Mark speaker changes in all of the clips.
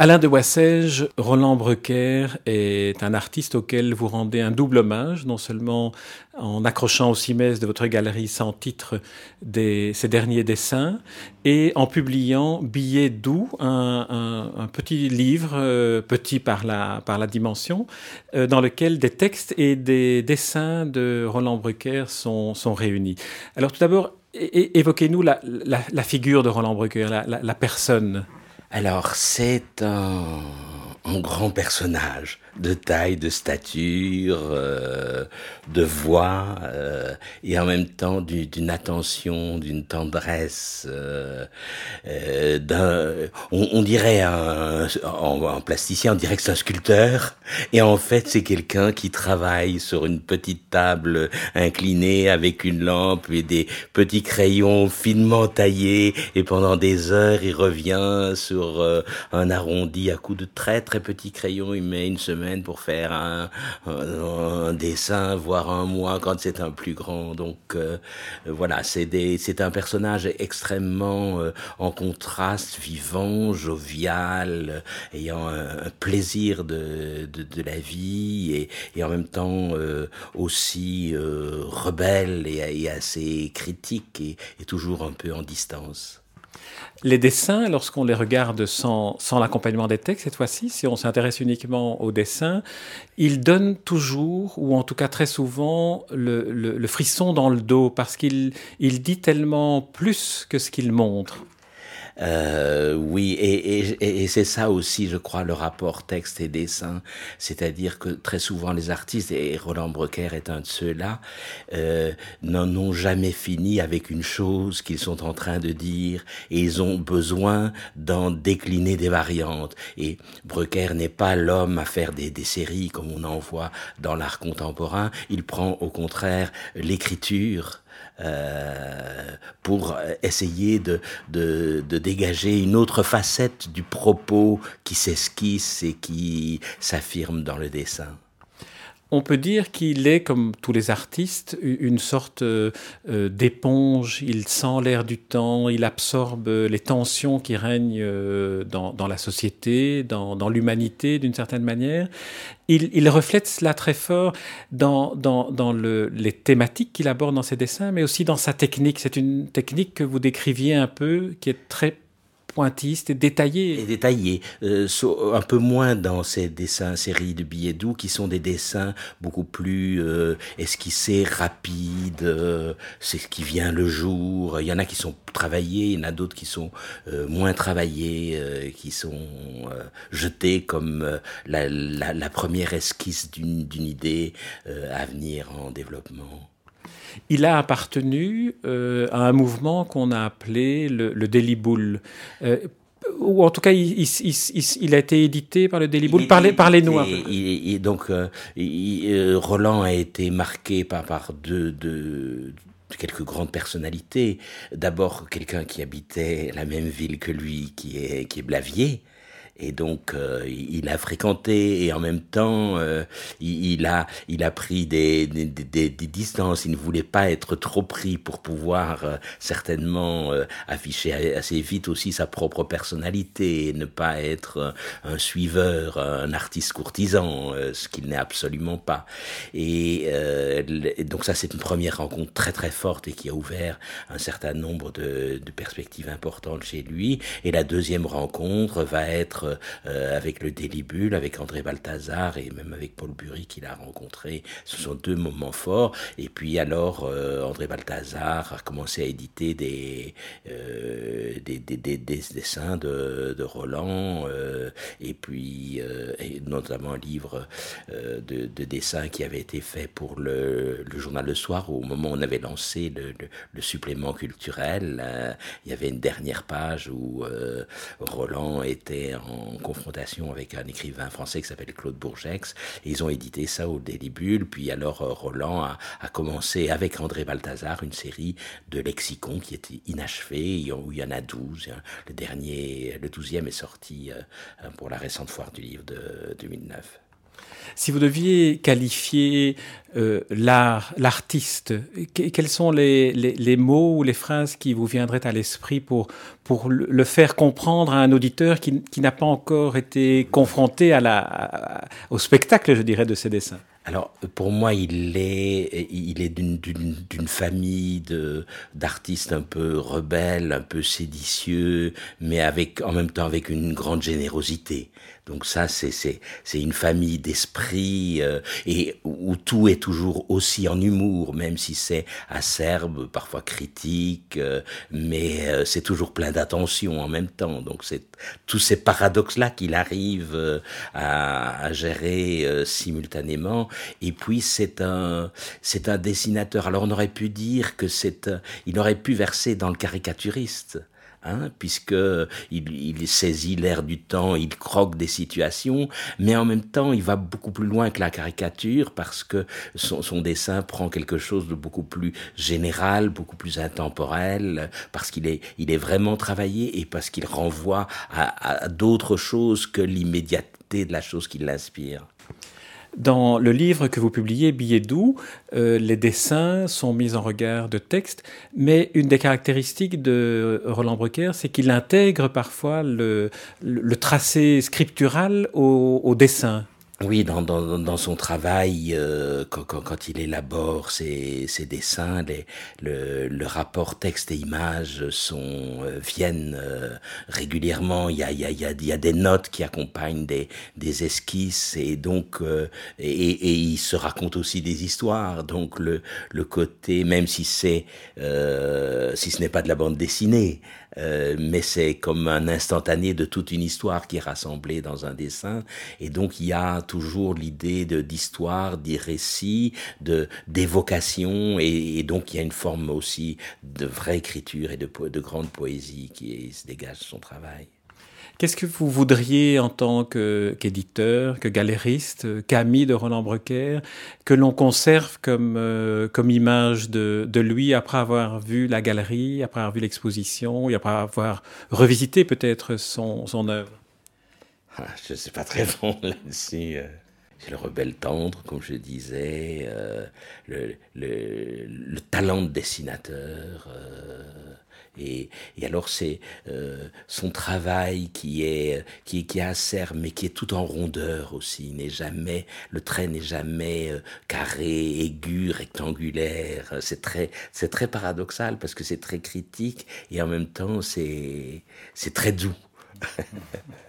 Speaker 1: Alain de Wassège, Roland Brecker est un artiste auquel vous rendez un double hommage, non seulement en accrochant au cimès de votre galerie sans titre ses derniers dessins, et en publiant Billets doux, un, petit livre, euh, petit par la, par la dimension, euh, dans lequel des textes et des dessins de Roland Brecker sont, sont réunis. Alors tout d'abord, évoquez-nous la, figure de Roland Brecker, la personne.
Speaker 2: Alors, c'est un, un, grand personnage de taille, de stature, euh, de voix, euh, et en même temps d'une attention, d'une tendresse. Euh, d'un, on, dirait un, en, plasticien, on dirait que c'est un sculpteur, et en fait c'est quelqu'un qui travaille sur une petite table inclinée avec une lampe et des petits crayons finement taillés, et pendant des heures il revient sur un arrondi à coups de très très petits crayons, il met une semaine pour faire un, dessin, voire un mois quand c'est un plus grand. Donc euh, voilà, c'est un personnage extrêmement euh, en contraste, vivant, jovial, ayant un, plaisir de, de, la vie et, et en même temps euh, aussi rebelle et, assez critique et toujours un peu en distance.
Speaker 1: Les dessins, lorsqu'on les regarde sans, sans l'accompagnement des textes, cette fois-ci, si on s'intéresse uniquement aux dessins, ils donnent toujours, ou en tout cas très souvent, le, frisson dans le dos, parce qu'il il dit tellement plus que ce qu'il montre.
Speaker 2: Euh, oui, et, et, et c'est ça aussi, je crois, le rapport texte et dessin. C'est-à-dire que très souvent les artistes, et Roland Brecker est un de ceux-là, euh, n'en ont jamais fini avec une chose qu'ils sont en train de dire, et ils ont besoin d'en décliner des variantes. Et Brecker n'est pas l'homme à faire des, des séries comme on en voit dans l'art contemporain, il prend au contraire l'écriture euh, pour essayer de, de, de, dégager une autre facette du propos qui s'esquisse et qui s'affirme dans le dessin.
Speaker 1: On peut dire qu'il est, comme tous les artistes, une sorte euh, d'éponge. Il sent l'air du temps, il absorbe les tensions qui règnent euh, dans, la société, dans, l'humanité d'une certaine manière. Il, reflète cela très fort dans, dans, dans le, les thématiques qu'il aborde dans ses dessins, mais aussi dans sa technique. C'est une technique que vous décriviez un peu, qui est très pointiste et détaillé.
Speaker 2: Et détaillé, euh, un peu moins dans ces dessins séries de billets doux qui sont des dessins beaucoup plus euh, esquissés, rapides, euh, c'est ce qui vient le jour. Il y en a qui sont travaillés, il y en a d'autres qui sont moins travaillés, qui sont jetés comme la, première esquisse d'une idée à venir en développement.
Speaker 1: Il a appartenu euh, à un mouvement qu'on a appelé le, le Daily Bull. Euh, ou en tout cas, il, il, il, il, a été édité par le Daily Bull, par les, par les Noirs.
Speaker 2: Et, donc, euh, Roland a été marqué par, par deux, deux, quelques grandes personnalités. D'abord, quelqu'un qui habitait la même ville que lui, qui est, qui est Blavier, et donc euh, il a fréquenté et en même temps euh, il, il, a il a pris des, des, des, des, distances. Il ne voulait pas être trop pris pour pouvoir euh, certainement euh, afficher assez vite aussi sa propre personnalité et ne pas être un suiveur, un artiste courtisan, euh, ce qu'il n'est absolument pas. Et, et donc ça c'est une première rencontre très très forte et qui a ouvert un certain nombre de, de perspectives importantes chez lui. Et la deuxième rencontre va être euh, avec le Délibule, avec André Balthazar et même avec Paul Bury qu'il a rencontré. Ce sont deux moments forts. Et puis alors, euh, André Balthazar a commencé à éditer des, euh, des, des, des, des, dessins de, Roland, euh, et puis euh, notamment un livre euh, de, de dessins qui avait été fait pour le, journal Le Soir, au moment où on avait lancé le, le supplément culturel. il y avait une dernière page où Roland était en en confrontation avec un écrivain français qui s'appelle Claude Bourgex, et ils ont édité ça au Daily Bull, puis alors Roland a, commencé avec André Balthazar une série de lexicons qui était inachevée, où il y en a 12, le dernier, le douzième est sorti pour la récente foire du livre de 2009.
Speaker 1: Si vous deviez qualifier euh, l'art, l'artiste, quels sont les, mots ou les phrases qui vous viendraient à l'esprit pour, pour le faire comprendre à un auditeur qui, qui n'a pas encore été confronté au spectacle, je dirais, de ces dessins?
Speaker 2: Alors pour moi, il est, il est d'une famille de d'artistes un peu rebelles, un peu séditieux, mais avec en même temps avec une grande générosité. Donc ça, c'est une famille d'esprit euh, et où tout est toujours aussi en humour, même si c'est acerbe, parfois critique, euh, mais euh, c'est toujours plein d'attention en même temps. Donc c'est tous ces paradoxes là qu'il arrive à, à, gérer simultanément. Et puis c'est un c'est un dessinateur. Alors on aurait pu dire que c'est il aurait pu verser dans le caricaturiste. Hein, puisque il, il saisit l'air du temps, il croque des situations, mais en même temps, il va beaucoup plus loin que la caricature parce que son, son dessin prend quelque chose de beaucoup plus général, beaucoup plus intemporel, parce qu'il est, il est vraiment travaillé et parce qu'il renvoie à, à d'autres choses que l'immédiateté de la chose qui l'inspire.
Speaker 1: Dans le livre que vous publiez, Billets doux, euh, les dessins sont mis en regard de texte, mais une des caractéristiques de Roland Brucker, c'est qu'il intègre parfois le, tracé scriptural au dessin.
Speaker 2: Oui, dans, dans, dans, son travail, euh, quand, quand, quand, il élabore ses, ses dessins, les, le, le, rapport texte et image sont euh, viennent euh, régulièrement. Il y a, il y, a, il y a des notes qui accompagnent des, des esquisses et donc euh, et, et, il se raconte aussi des histoires. Donc le, le côté, même si c'est euh, si ce n'est pas de la bande dessinée, mais c'est comme un instantané de toute une histoire qui est rassemblée dans un dessin. Et donc il y a toujours l'idée d'histoire, des récits, de d'évocation, et, donc il y a une forme aussi de vraie écriture et de, de grande poésie qui se dégage de son travail.
Speaker 1: Qu'est-ce que vous voudriez en tant qu'éditeur, que galériste, qu'ami de Roland Brucker, que l'on conserve comme, euh, comme image de, de, lui après avoir vu la galerie, après avoir vu l'exposition, et après avoir revisité peut-être son, son œuvre?
Speaker 2: Ah, je ne sais pas très bon là-dessus. Euh. C'est le rebelle tendre, comme je disais, euh, le, le, le, talent de dessinateur. Euh, et, alors c'est son travail qui est qui, qui est acerbe, mais qui est tout en rondeur aussi. N'est jamais le trait n'est jamais carré, aigu, rectangulaire. C'est très très paradoxal parce que c'est très critique et en même temps c'est très doux.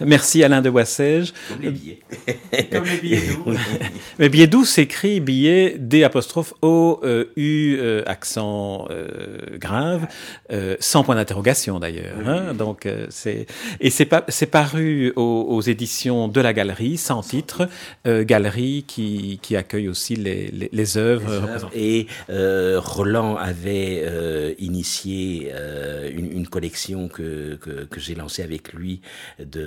Speaker 1: Merci Alain de Boissège.
Speaker 2: Comme les billets.
Speaker 1: Comme les billets doux. Mais billet doux s'écrit billet D apostrophe O euh, U euh, accent euh, grave, euh, sans point d'interrogation d'ailleurs. Oui. Hein, donc euh, c'est et c'est pas c'est paru aux, aux, éditions de la Galerie sans titre, euh, Galerie qui qui accueille aussi les les, les œuvres.
Speaker 2: et Roland avait initié une, une, collection que que, que j'ai lancée avec lui de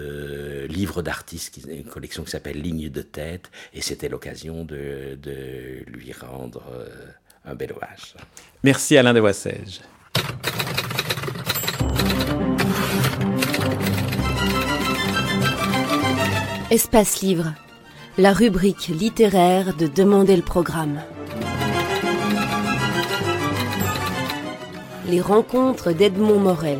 Speaker 2: livres d'artistes, une collection qui s'appelle Ligne de tête, et c'était l'occasion de, de, lui rendre euh, un bel hommage.
Speaker 1: Merci Alain de Voissège.
Speaker 3: Espace Livre, la rubrique littéraire de Demander le programme. Les rencontres d'Edmond Morel.